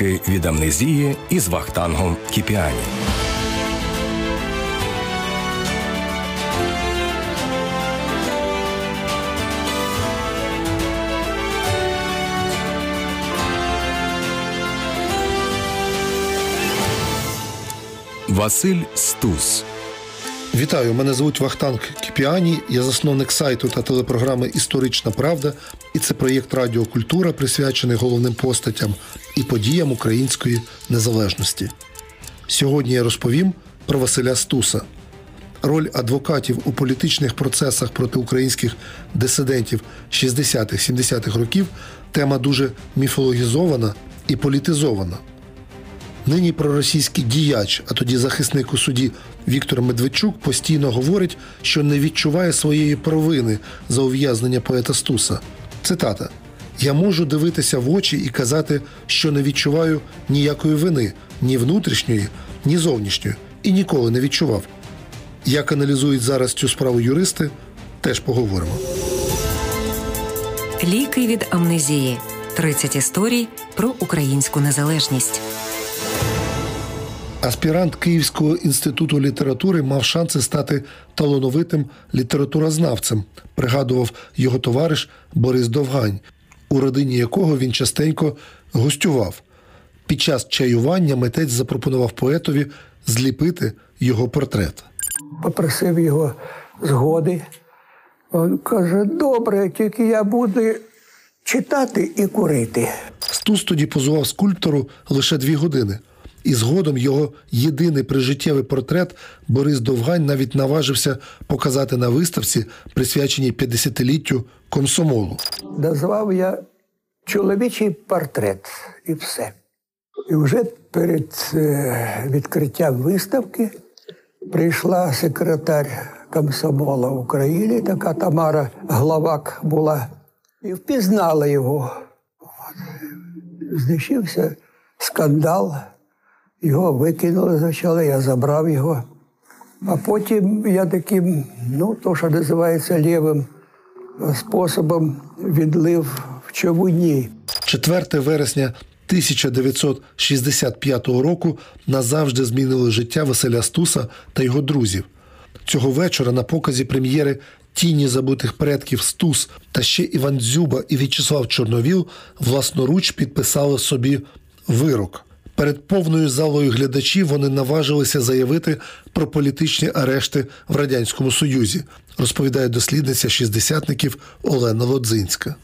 Ліки від амнезії із Вахтангом Кіпіані. Василь Стус Вітаю, мене звуть Вахтанг Кіпіані. Я засновник сайту та телепрограми Історична Правда, і це проєкт Радіокультура, присвячений головним постатям і подіям української незалежності. Сьогодні я розповім про Василя Стуса. Роль адвокатів у політичних процесах проти українських дисидентів 60-70-х років тема дуже міфологізована і політизована. Нині проросійський діяч, а тоді захисник у суді Віктор Медведчук постійно говорить, що не відчуває своєї провини за ув'язнення поета Стуса. Цитата: Я можу дивитися в очі і казати, що не відчуваю ніякої вини, ні внутрішньої, ні зовнішньої, і ніколи не відчував. Як аналізують зараз цю справу юристи, теж поговоримо. Ліки від амнезії. 30 історій про українську незалежність. Аспірант Київського інституту літератури мав шанси стати талановитим літературознавцем, пригадував його товариш Борис Довгань, у родині якого він частенько гостював. Під час чаювання митець запропонував поетові зліпити його портрет. Попросив його згоди. Він каже: добре, тільки я буду читати і курити. Стус тоді позував скульптору лише дві години і згодом його єдиний прижиттєвий портрет Борис Довгань навіть наважився показати на виставці, присвяченій 50-літтю комсомолу. Назвав я чоловічий портрет і все. І вже перед е, відкриттям виставки прийшла секретар комсомола України, така Тамара Главак була, і впізнала його. Знищився скандал. Його викинули спочатку, я забрав його. А потім я таким, ну, то, що називається лівим способом відлив в човуні. 4 вересня 1965 року назавжди змінили життя Василя Стуса та його друзів. Цього вечора на показі прем'єри Тіні забутих предків Стус та ще Іван Дзюба і В'ячеслав Чорновіл власноруч підписали собі вирок. Перед повною залою глядачів вони наважилися заявити про політичні арешти в радянському союзі, розповідає дослідниця шістдесятників Олена Лодзинська.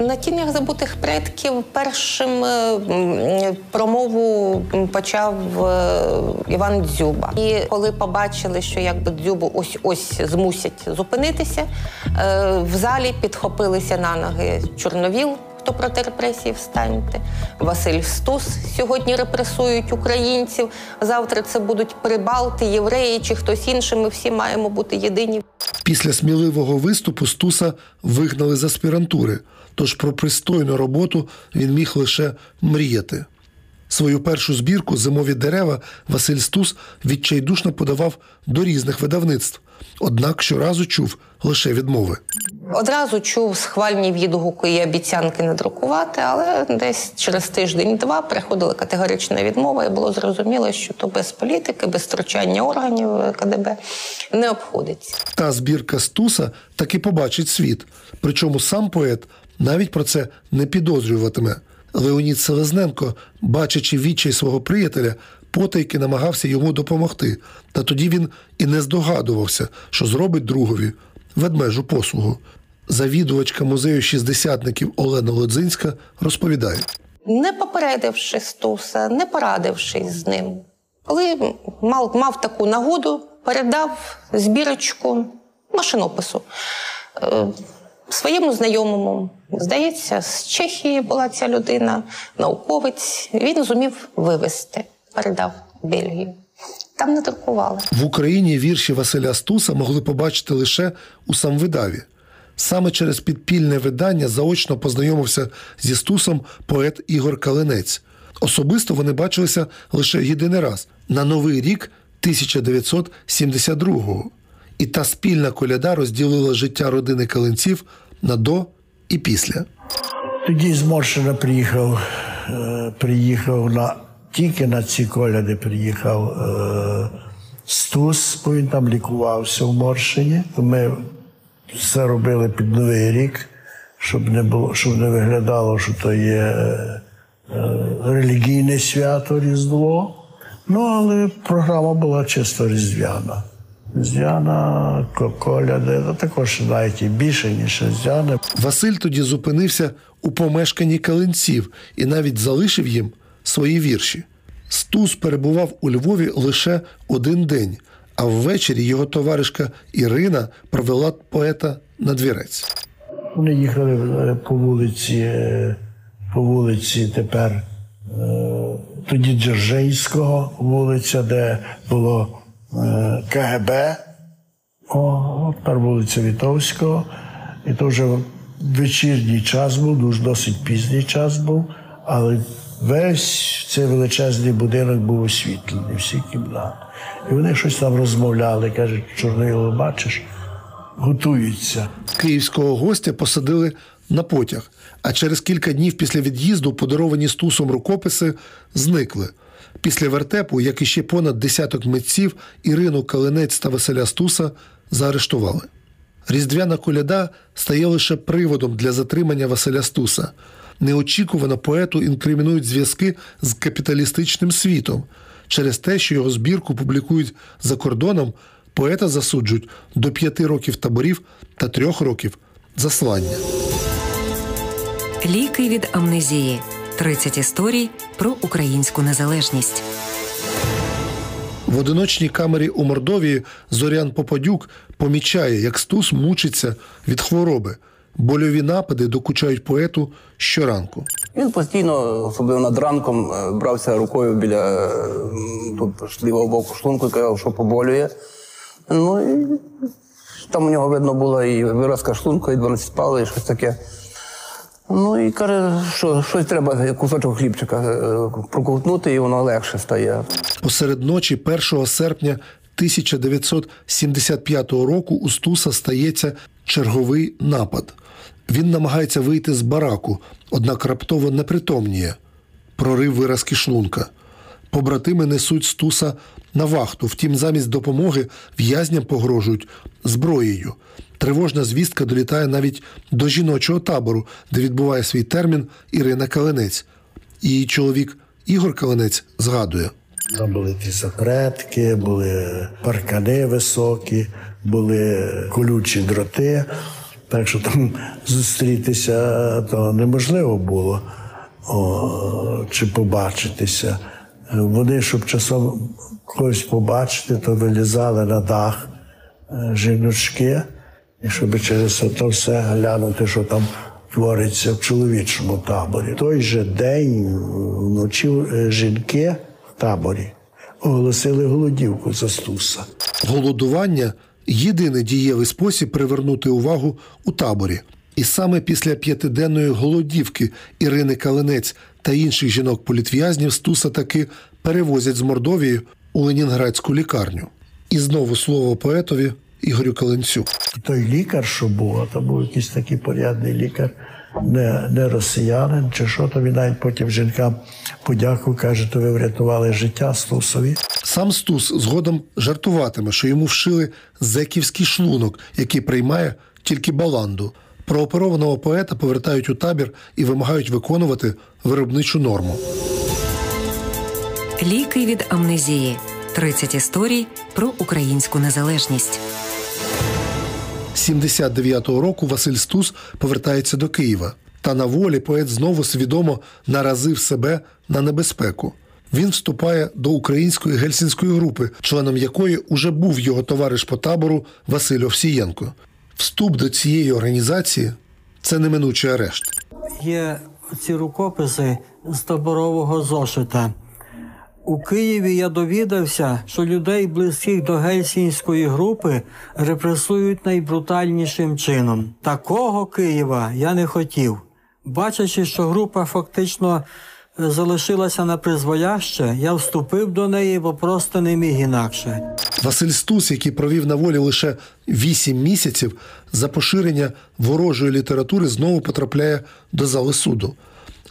На тінях забутих предків першим е, промову почав е, Іван Дзюба. І коли побачили, що якби дзюбу ось ось змусять зупинитися, е, в залі підхопилися на ноги Чорновіл хто проти репресії встаньте. Василь Стус сьогодні репресують українців. Завтра це будуть прибалти, євреї чи хтось інший. Ми всі маємо бути єдині. Після сміливого виступу Стуса вигнали з аспірантури. Тож про пристойну роботу він міг лише мріяти. Свою першу збірку Зимові дерева Василь Стус відчайдушно подавав до різних видавництв, однак щоразу чув лише відмови. Одразу чув схвальні відгуки і обіцянки не друкувати, але десь через тиждень-два приходила категорична відмова, і було зрозуміло, що то без політики, без втручання органів КДБ не обходиться. Та збірка Стуса таки побачить світ. Причому сам поет навіть про це не підозрюватиме. Леонід Селезненко, бачачи відчай свого приятеля, потайки намагався йому допомогти. Та тоді він і не здогадувався, що зробить другові ведмежу послугу. Завідувачка музею шістдесятників Олена Лодзинська розповідає: не попередивши Стуса, не порадившись з ним, коли мав, мав таку нагоду, передав збірочку машинопису. Е, своєму знайомому. Здається, з Чехії була ця людина, науковець. Він зумів вивезти, передав Бельгію. Там не друкували. В Україні вірші Василя Стуса могли побачити лише у самвидаві. Саме через підпільне видання заочно познайомився зі Стусом поет Ігор Калинець. Особисто вони бачилися лише єдиний раз на новий рік 1972-го. І та спільна коляда розділила життя родини Калинців на до і після. Тоді зморшено приїхав е, приїхав на тільки на ці коляди приїхав е, Стус, бо він там лікувався в Моршині. Ми все робили під Новий рік, щоб не було, щоб не виглядало, що то є е, релігійне свято Різдво. Ну, але програма була чисто різдвяна. Різдвяна, коляди, ну, також навіть і більше, ніж різдвяна. Василь тоді зупинився у помешканні калинців і навіть залишив їм свої вірші. Стус перебував у Львові лише один день, а ввечері його товаришка Ірина провела поета на двірець. Вони їхали е, по вулиці, е, по вулиці тепер е, тоді Дзержинського вулиця, де було КГБ. О, тепер вулиця Вітовського. І то вже вечірній час був, дуже досить пізній час був, але весь цей величезний будинок був освітлений, всі кімнати. І вони щось там розмовляли, кажуть, чорнило, бачиш, готуються. Київського гостя посадили на потяг, а через кілька днів після від'їзду подаровані стусом рукописи зникли. Після вертепу, як і ще понад десяток митців, Ірину Калинець та Василя Стуса заарештували. Різдвяна коляда стає лише приводом для затримання Василя Стуса. Неочікувано поету інкримінують зв'язки з капіталістичним світом. Через те, що його збірку публікують за кордоном, поета засуджують до п'яти років таборів та трьох років заслання. Ліки від амнезії. 30 історій про українську незалежність. В одиночній камері у Мордовії Зорян Попадюк помічає, як Стус мучиться від хвороби. Больові напади докучають поету щоранку. Він постійно, особливо над ранком, е, брався рукою біля е, тут лівого боку шлунку і казав, що поболює. Ну і там у нього видно була і виразка шлунку, і 12 пали, і щось таке. Ну і каже, що щось треба кусочок хлібчика е, проковтнути, і воно легше стає. Посеред ночі 1 серпня 1975 року у Стуса стається черговий напад. Він намагається вийти з бараку, однак раптово непритомніє. Прорив виразки шлунка. Побратими несуть Стуса на вахту. Втім, замість допомоги в'язням погрожують зброєю. Тривожна звістка долітає навіть до жіночого табору, де відбуває свій термін Ірина Калинець. Її чоловік Ігор Калинець згадує. Там були запретки, були паркани високі, були колючі дроти. Так що там зустрітися то неможливо було о, чи побачитися. Вони, щоб часом когось побачити, то вилізали на дах е, жіночки, і щоб через то все глянути, що там твориться в чоловічому таборі. Той же день вночі е, жінки в таборі оголосили голодівку за Стуса. Голодування єдиний дієвий спосіб привернути увагу у таборі. І саме після п'ятиденної голодівки Ірини Калинець та інших жінок-політв'язнів Стуса таки перевозять з Мордовії у Ленінградську лікарню. І знову слово поетові Ігорю Калинцю. І той лікар, що був, а то був якийсь такий порядний лікар, не, не росіянин чи що, то він навіть потім жінкам подякував, каже, то ви врятували життя Стусові. Сам Стус згодом жартуватиме, що йому вшили зеківський шлунок, який приймає тільки баланду. Прооперованого поета повертають у табір і вимагають виконувати виробничу норму. Ліки від амнезії. 30 історій про українську незалежність. 79-го року Василь Стус повертається до Києва. Та на волі поет знову свідомо наразив себе на небезпеку. Він вступає до української гельсінської групи, членом якої уже був його товариш по табору Василь Овсієнко. Вступ до цієї організації це неминучий арешт. Є ці рукописи з таборового зошита. У Києві я довідався, що людей, близьких до гельсінської групи, репресують найбрутальнішим чином. Такого Києва я не хотів. Бачачи, що група фактично е, залишилася на призволяще, я вступив до неї, бо просто не міг інакше. Василь Стус, який провів на волі лише 8 місяців, за поширення ворожої літератури знову потрапляє до зали суду.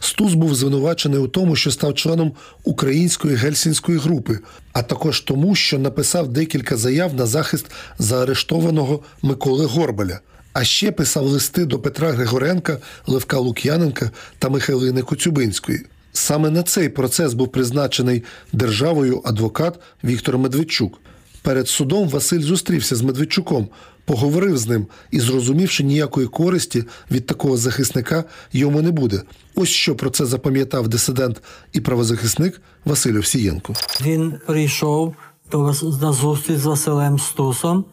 Стус був звинувачений у тому, що став членом української гельсінської групи, а також тому, що написав декілька заяв на захист заарештованого Миколи Горбаля. А ще писав листи до Петра Григоренка, Левка Лук'яненка та Михайлини Коцюбинської. Саме на цей процес був призначений державою адвокат Віктор Медведчук. Перед судом Василь зустрівся з Медведчуком, поговорив з ним і зрозумів, що ніякої користі від такого захисника йому не буде. Ось що про це запам'ятав дисидент і правозахисник Василь Овсієнко. Він прийшов до на зустріч з Василем Стусом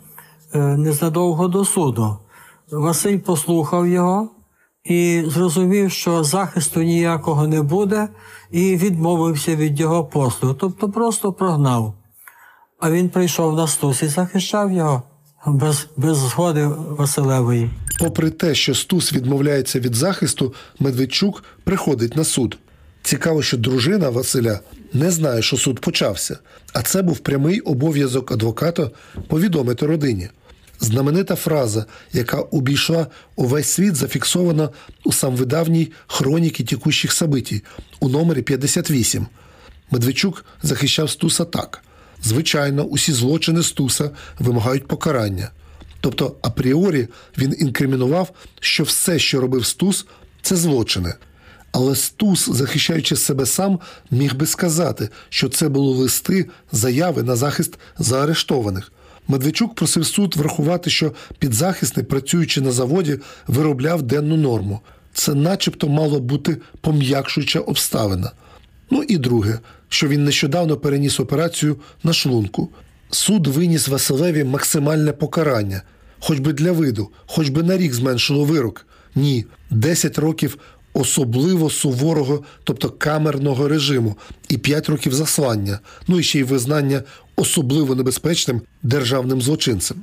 е, незадовго до суду. Василь послухав його і зрозумів, що захисту ніякого не буде, і відмовився від його послуг, тобто просто прогнав. А він прийшов на стус і захищав його без, без згоди Василевої. Попри те, що Стус відмовляється від захисту, Медведчук приходить на суд. Цікаво, що дружина Василя не знає, що суд почався, а це був прямий обов'язок адвоката повідомити родині. Знаменита фраза, яка обійшла увесь світ, зафіксована у самвидавній хроніки тікущих событій у номері 58. Медведчук захищав Стуса так. Звичайно, усі злочини Стуса вимагають покарання. Тобто, апріорі він інкримінував, що все, що робив Стус, це злочини. Але Стус, захищаючи себе сам, міг би сказати, що це були листи, заяви на захист заарештованих. Медведчук просив суд врахувати, що підзахисний, працюючи на заводі, виробляв денну норму. Це начебто мало бути пом'якшуюча обставина. Ну і друге, що він нещодавно переніс операцію на шлунку. Суд виніс Василеві максимальне покарання, хоч би для виду, хоч би на рік зменшило вирок. Ні, 10 років особливо суворого, тобто камерного режиму, і 5 років заслання, ну і ще й визнання особливо небезпечним державним злочинцем.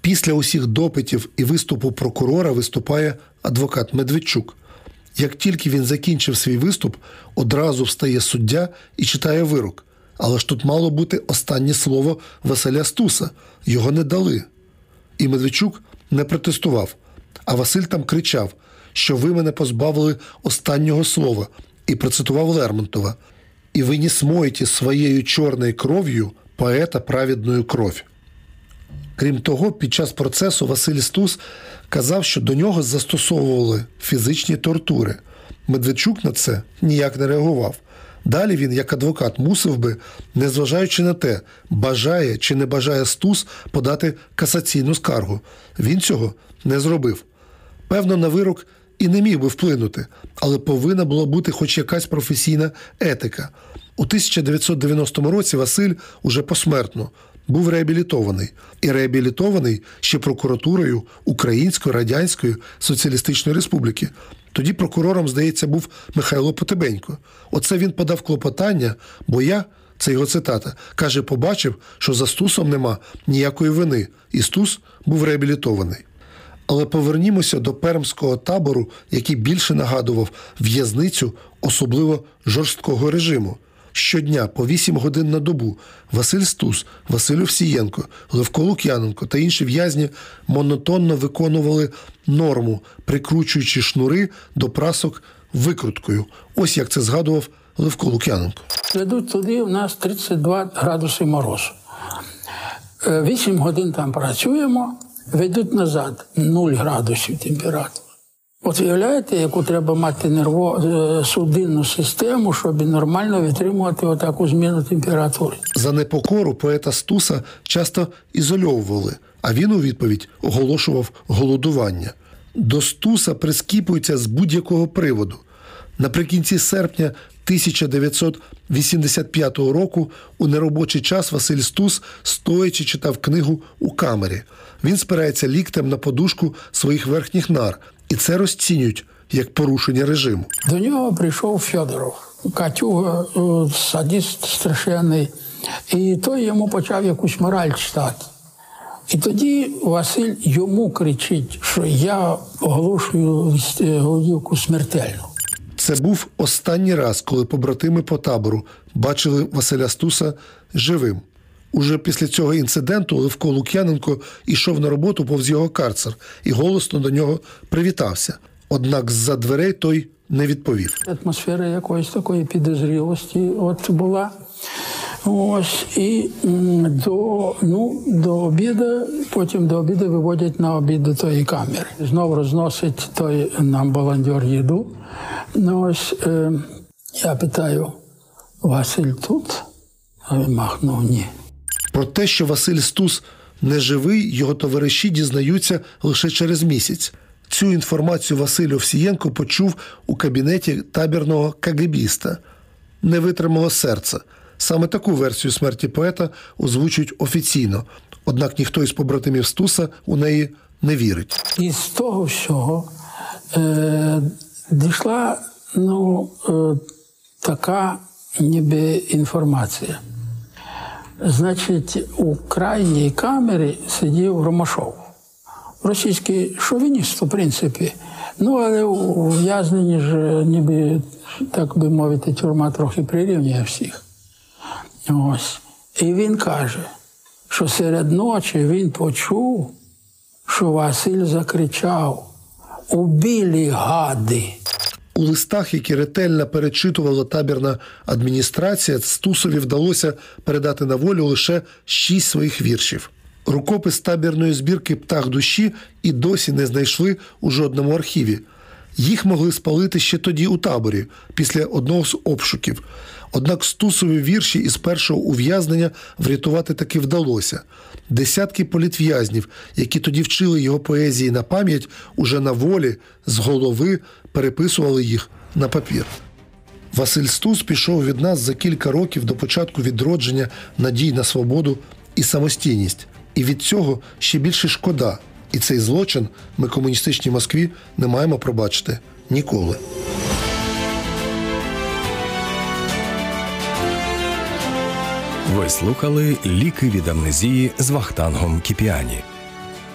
Після усіх допитів і виступу прокурора виступає адвокат Медведчук. Як тільки він закінчив свій виступ, одразу встає суддя і читає вирок. Але ж тут мало бути останнє слово Василя Стуса. Його не дали. І Медведчук не протестував. А Василь там кричав, що ви мене позбавили останнього слова, і процитував Лермонтова. І ви не смоєте своєю чорною кров'ю поета праведную кров. Крім того, під час процесу Василь Стус казав, що до нього застосовували фізичні тортури. Медведчук на це ніяк не реагував. Далі він, як адвокат, мусив би, незважаючи на те, бажає чи не бажає Стус подати касаційну скаргу. Він цього не зробив. Певно, на вирок і не міг би вплинути, але повинна була бути хоч якась професійна етика. У 1990 році Василь уже посмертно був реабілітований і реабілітований ще прокуратурою Української Радянської Соціалістичної Республіки. Тоді прокурором, здається, був Михайло Потебенько. Оце він подав клопотання, бо я, це його цитата, каже, побачив, що за Стусом нема ніякої вини, і Стус був реабілітований. Але повернімося до пермського табору, який більше нагадував в'язницю особливо жорсткого режиму. Щодня по 8 годин на добу Василь Стус, Василь Овсієнко, Левко Лук'яненко та інші в'язні монотонно виконували норму, прикручуючи шнури до прасок викруткою. Ось як це згадував Левко Лук'яненко. Ведуть туди у нас 32 градуси морозу. Е, 8 годин там працюємо, ведуть назад 0 градусів температури. От уявляєте, яку треба мати нерво е, судинну систему, щоб нормально витримувати отаку зміну температури. За непокору поета Стуса часто ізольовували, а він у відповідь оголошував голодування. До Стуса прискіпуються з будь-якого приводу. Наприкінці серпня 1985 року у неробочий час Василь Стус стоячи читав книгу у камері. Він спирається ліктем на подушку своїх верхніх нар, і це розцінюють як порушення режиму. До нього прийшов Федоров, Катюга, е, садист страшенний, і той йому почав якусь мораль читати. І тоді Василь йому кричить, що я оголошую е, голівку смертельну. Це був останній раз, коли побратими по табору бачили Василя Стуса живим. Уже після цього інциденту Левко Лук'яненко йшов на роботу повз його карцер і голосно до нього привітався. Однак з-за дверей той не відповів. Атмосфера якоїсь такої підозрілості от була. Ось і до, ну, до обіду, потім до обіду виводять на обід до тої камери. Знову розносить той нам баландьор їду. Ну ось е, я питаю, Василь тут? А він махнув ні. Про те, що Василь Стус не живий, його товариші дізнаються лише через місяць. Цю інформацію Василь Овсієнко почув у кабінеті табірного кагебіста не витримало серце. Саме таку версію смерті поета озвучують офіційно, однак ніхто із побратимів Стуса у неї не вірить. І з того всього е, дійшла ну, е, така ніби інформація. Значить, у крайній камері сидів Ромашов. Російський шовініст, в принципі. Ну, але у в'язненні ж ніби, так би мовити, тюрма трохи прирівнює всіх. Ось. І він каже, що серед ночі він почув, що Василь закричав: Убілі гади! У листах, які ретельно перечитувала табірна адміністрація, Стусові вдалося передати на волю лише шість своїх віршів. Рукопис табірної збірки Птах душі і досі не знайшли у жодному архіві. Їх могли спалити ще тоді у таборі, після одного з обшуків. Однак Стусові вірші із першого ув'язнення врятувати таки вдалося. Десятки політв'язнів, які тоді вчили його поезії на пам'ять, уже на волі з голови переписували їх на папір. Василь Стус пішов від нас за кілька років до початку відродження надій на свободу і самостійність. І від цього ще більше шкода. І цей злочин ми комуністичній Москві не маємо пробачити ніколи. Ви слухали ліки від амнезії з Вахтангом Кіпіані.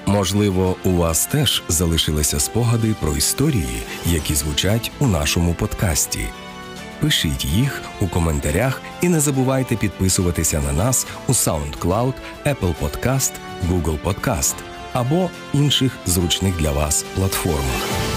Можливо, у вас теж залишилися спогади про історії, які звучать у нашому подкасті. Пишіть їх у коментарях і не забувайте підписуватися на нас у SoundCloud, Apple Podcast, Google Podcast або інших зручних для вас платформах.